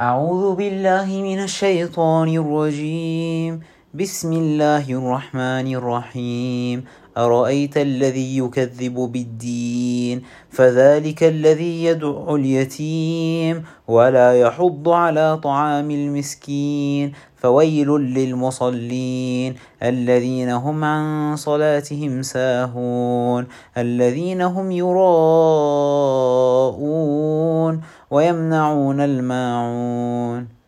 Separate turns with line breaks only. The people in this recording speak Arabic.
أعوذ بالله من الشيطان الرجيم. بسم الله الرحمن الرحيم. أرأيت الذي يكذب بالدين؟ فذلك الذي يدع اليتيم. ولا يحض على طعام المسكين. فويل للمصلين. الذين هم عن صلاتهم ساهون. الذين هم يراءون. ويمنعون الماعون.